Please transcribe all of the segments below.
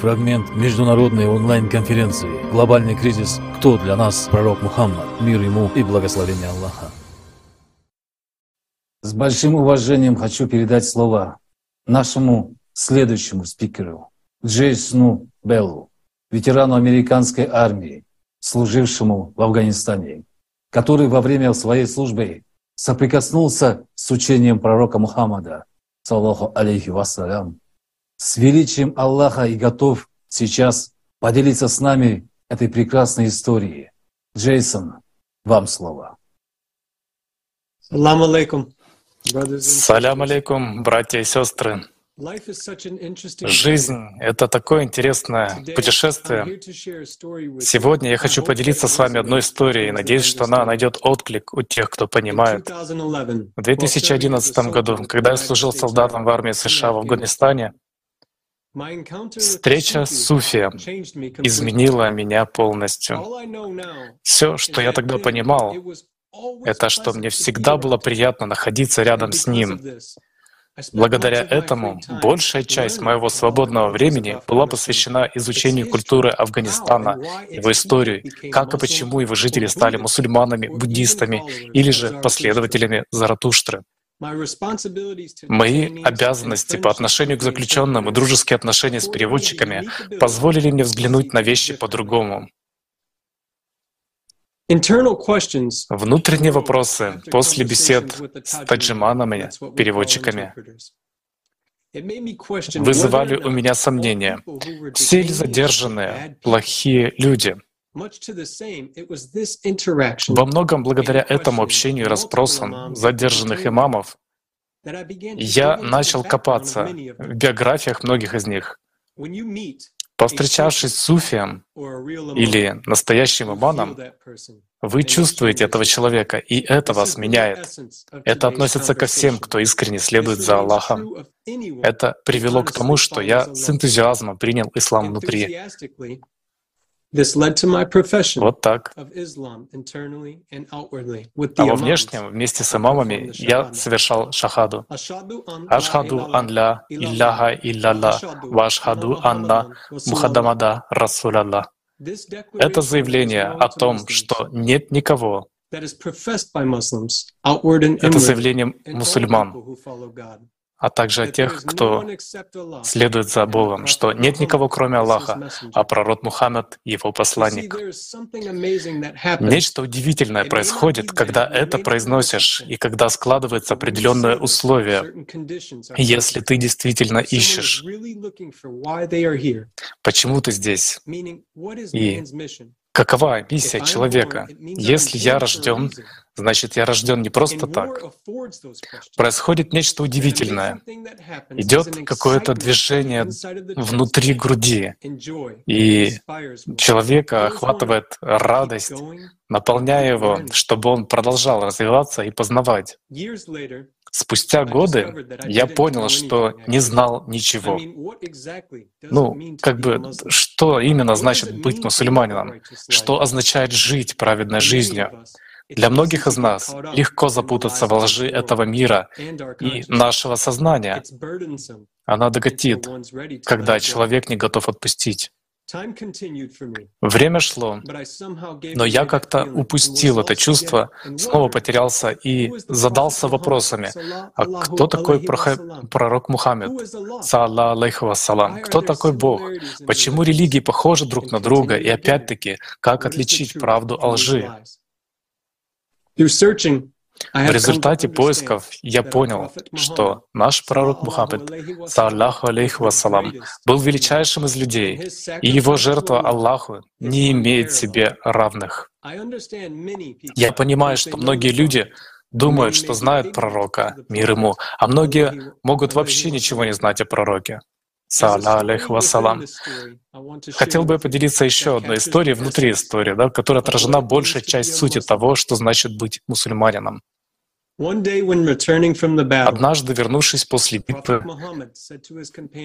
Фрагмент международной онлайн-конференции «Глобальный кризис. Кто для нас пророк Мухаммад? Мир ему и благословение Аллаха». С большим уважением хочу передать слово нашему следующему спикеру, Джейсону Беллу, ветерану американской армии, служившему в Афганистане, который во время своей службы соприкоснулся с учением пророка Мухаммада, саллаху алейхи вассалям, с величием Аллаха и готов сейчас поделиться с нами этой прекрасной историей. Джейсон, вам слово. Салам алейкум. Салям алейкум, братья и сестры. Жизнь — это такое интересное путешествие. Сегодня я хочу поделиться с вами одной историей, надеюсь, что она найдет отклик у тех, кто понимает. В 2011 году, когда я служил солдатом в армии США в Афганистане, встреча с Суфием изменила меня полностью. Все, что я тогда понимал, это что мне всегда было приятно находиться рядом с ним, Благодаря этому большая часть моего свободного времени была посвящена изучению культуры Афганистана, его истории, как и почему его жители стали мусульманами, буддистами или же последователями Заратуштры. Мои обязанности по отношению к заключенным и дружеские отношения с переводчиками позволили мне взглянуть на вещи по-другому. Внутренние вопросы после бесед с таджиманами, переводчиками, вызывали у меня сомнения. Все ли задержанные плохие люди? Во многом благодаря этому общению и расспросам задержанных имамов я начал копаться в биографиях многих из них. Повстречавшись с суфием или настоящим иманом, вы чувствуете этого человека, и это вас меняет. Это относится ко всем, кто искренне следует за Аллахом. Это привело к тому, что я с энтузиазмом принял ислам внутри. Вот так. А во внешнем, вместе с имамами, я совершал шахаду. Ашхаду ан ля илляха илlallah ва ашхаду анна Мухаддамада Расулаллах. Это заявление о том, что нет никого. Это заявление мусульман, а также о тех, кто следует за Богом, что нет никого, кроме Аллаха, а пророк Мухаммад — его посланник. Нечто удивительное происходит, когда это произносишь и когда складывается определенное условие. Если ты действительно ищешь, почему ты здесь, и Какова миссия человека? Если я рожден, значит, я рожден не просто так. Происходит нечто удивительное. Идет какое-то движение внутри груди, и человека охватывает радость, наполняя его, чтобы он продолжал развиваться и познавать. Спустя годы я понял, что не знал ничего. Ну, как бы, что именно значит быть мусульманином? Что означает жить праведной жизнью? Для многих из нас легко запутаться во лжи этого мира и нашего сознания. Она доготит, когда человек не готов отпустить. Время шло, но я как-то упустил это чувство, снова потерялся и задался вопросами, а кто такой пророк Мухаммед? Салам. Кто такой Бог? Почему религии похожи друг на друга? И опять-таки, как отличить правду от лжи? В результате поисков я понял, что наш пророк Мухаммад, саллаху алейхи вассалам, был величайшим из людей, и его жертва Аллаху не имеет себе равных. Я понимаю, что многие люди думают, что знают пророка, мир ему, а многие могут вообще ничего не знать о пророке. Вассалам. Хотел бы поделиться еще одной историей внутри истории, да, в которой отражена большая часть сути того, что значит быть мусульманином. Однажды, вернувшись после битвы,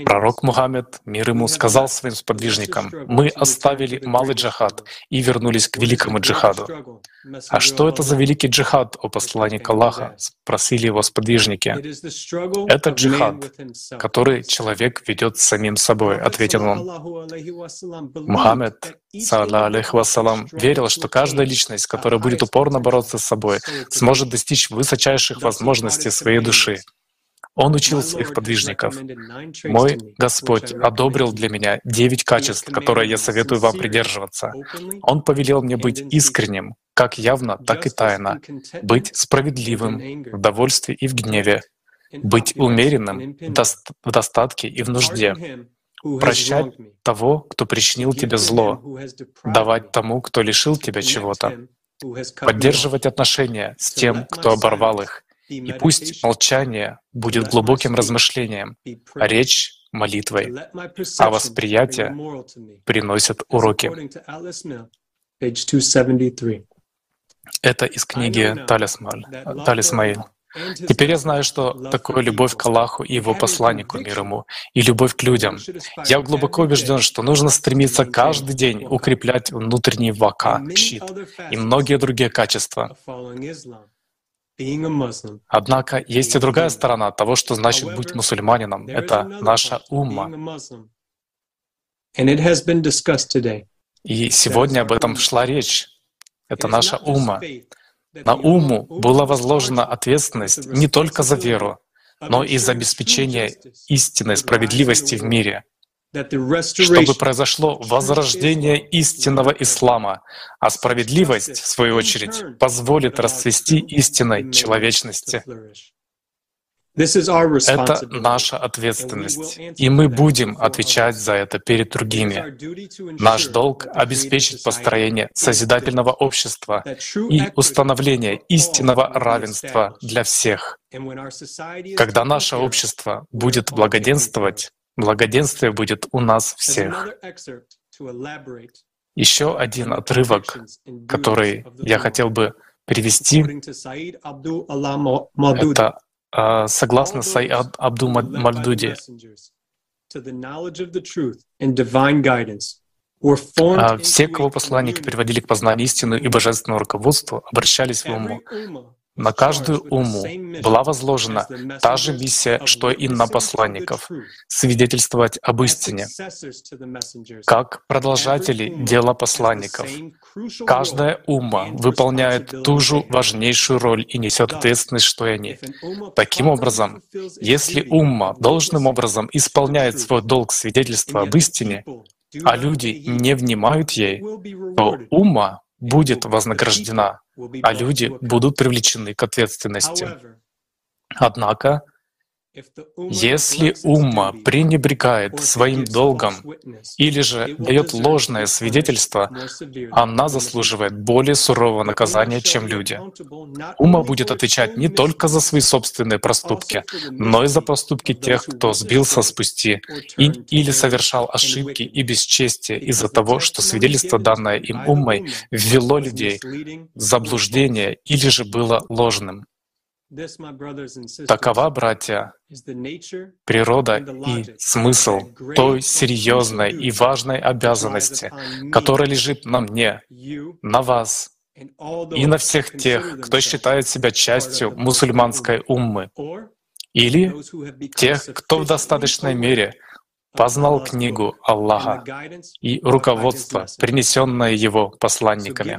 пророк Мухаммед, мир ему, сказал своим сподвижникам, «Мы оставили малый джихад и вернулись к великому джихаду». «А что это за великий джихад, о посланник Аллаха?» — спросили его сподвижники. «Это джихад, который человек ведет с самим собой», — ответил он. Мухаммед, саллаху вассалам, верил, что каждая личность, которая будет упорно бороться с собой, сможет достичь высочайших возможностей своей души. Он учил своих подвижников. «Мой Господь одобрил для меня девять качеств, которые я советую вам придерживаться. Он повелел мне быть искренним, как явно, так и тайно, быть справедливым в довольстве и в гневе, быть умеренным в достатке и в нужде, прощать того, кто причинил тебе зло, давать тому, кто лишил тебя чего-то, поддерживать отношения с тем, кто оборвал их, и пусть молчание будет глубоким размышлением, а речь — молитвой, а восприятие приносит уроки. Это из книги Талисмаил. Теперь я знаю, что такое любовь к Аллаху и Его посланнику мир ему, и любовь к людям. Я глубоко убежден, что нужно стремиться каждый день укреплять внутренний вака, щит и многие другие качества. Однако есть и другая сторона того, что значит быть мусульманином. Это наша умма. И сегодня об этом шла речь. Это наша умма. На уму была возложена ответственность не только за веру, но и за обеспечение истинной справедливости в мире, чтобы произошло возрождение истинного ислама, а справедливость, в свою очередь, позволит расцвести истинной человечности. Это наша ответственность, и мы будем отвечать за это перед другими. Наш долг — обеспечить построение созидательного общества и установление истинного равенства для всех. Когда наше общество будет благоденствовать, благоденствие будет у нас всех. Еще один отрывок, который я хотел бы привести, это согласно Сайад Абду Мальдуди. А, все, кого посланники приводили к познанию истины и божественному руководству, обращались в уму. На каждую уму была возложена та же миссия, что и на посланников — свидетельствовать об истине. Как продолжатели дела посланников, каждая ума выполняет ту же важнейшую роль и несет ответственность, что и они. Таким образом, если умма должным образом исполняет свой долг свидетельства об истине, а люди не внимают ей, то умма будет вознаграждена, а люди будут привлечены к ответственности. Однако, если умма пренебрегает своим долгом или же дает ложное свидетельство, она заслуживает более сурового наказания, чем люди. Умма будет отвечать не только за свои собственные проступки, но и за проступки тех, кто сбился с пути и, или совершал ошибки и бесчестие из-за того, что свидетельство, данное им уммой, ввело людей в заблуждение или же было ложным. Такова, братья, природа и смысл той серьезной и важной обязанности, которая лежит на мне, на вас и на всех тех, кто считает себя частью мусульманской уммы, или тех, кто в достаточной мере познал книгу Аллаха и руководство, принесенное Его посланниками.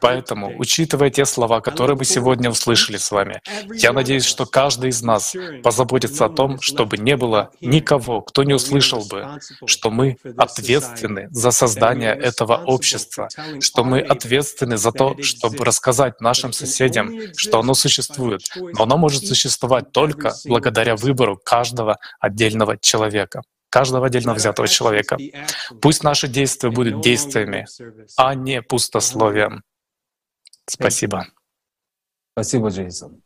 Поэтому, учитывая те слова, которые мы сегодня услышали с вами, я надеюсь, что каждый из нас позаботится о том, чтобы не было никого, кто не услышал бы, что мы ответственны за создание этого общества, что мы ответственны за то, чтобы рассказать нашим соседям, что оно существует, но оно может существовать только благодаря выбору каждого отдельного человека каждого отдельно взятого человека. Пусть наши действия будут действиями, а не пустословием. Спасибо. Спасибо, Джейсон.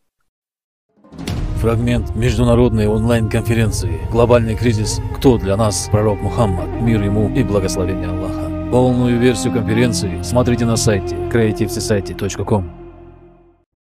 Фрагмент международной онлайн-конференции «Глобальный кризис. Кто для нас? Пророк Мухаммад. Мир ему и благословение Аллаха». Полную версию конференции смотрите на сайте creativesociety.com.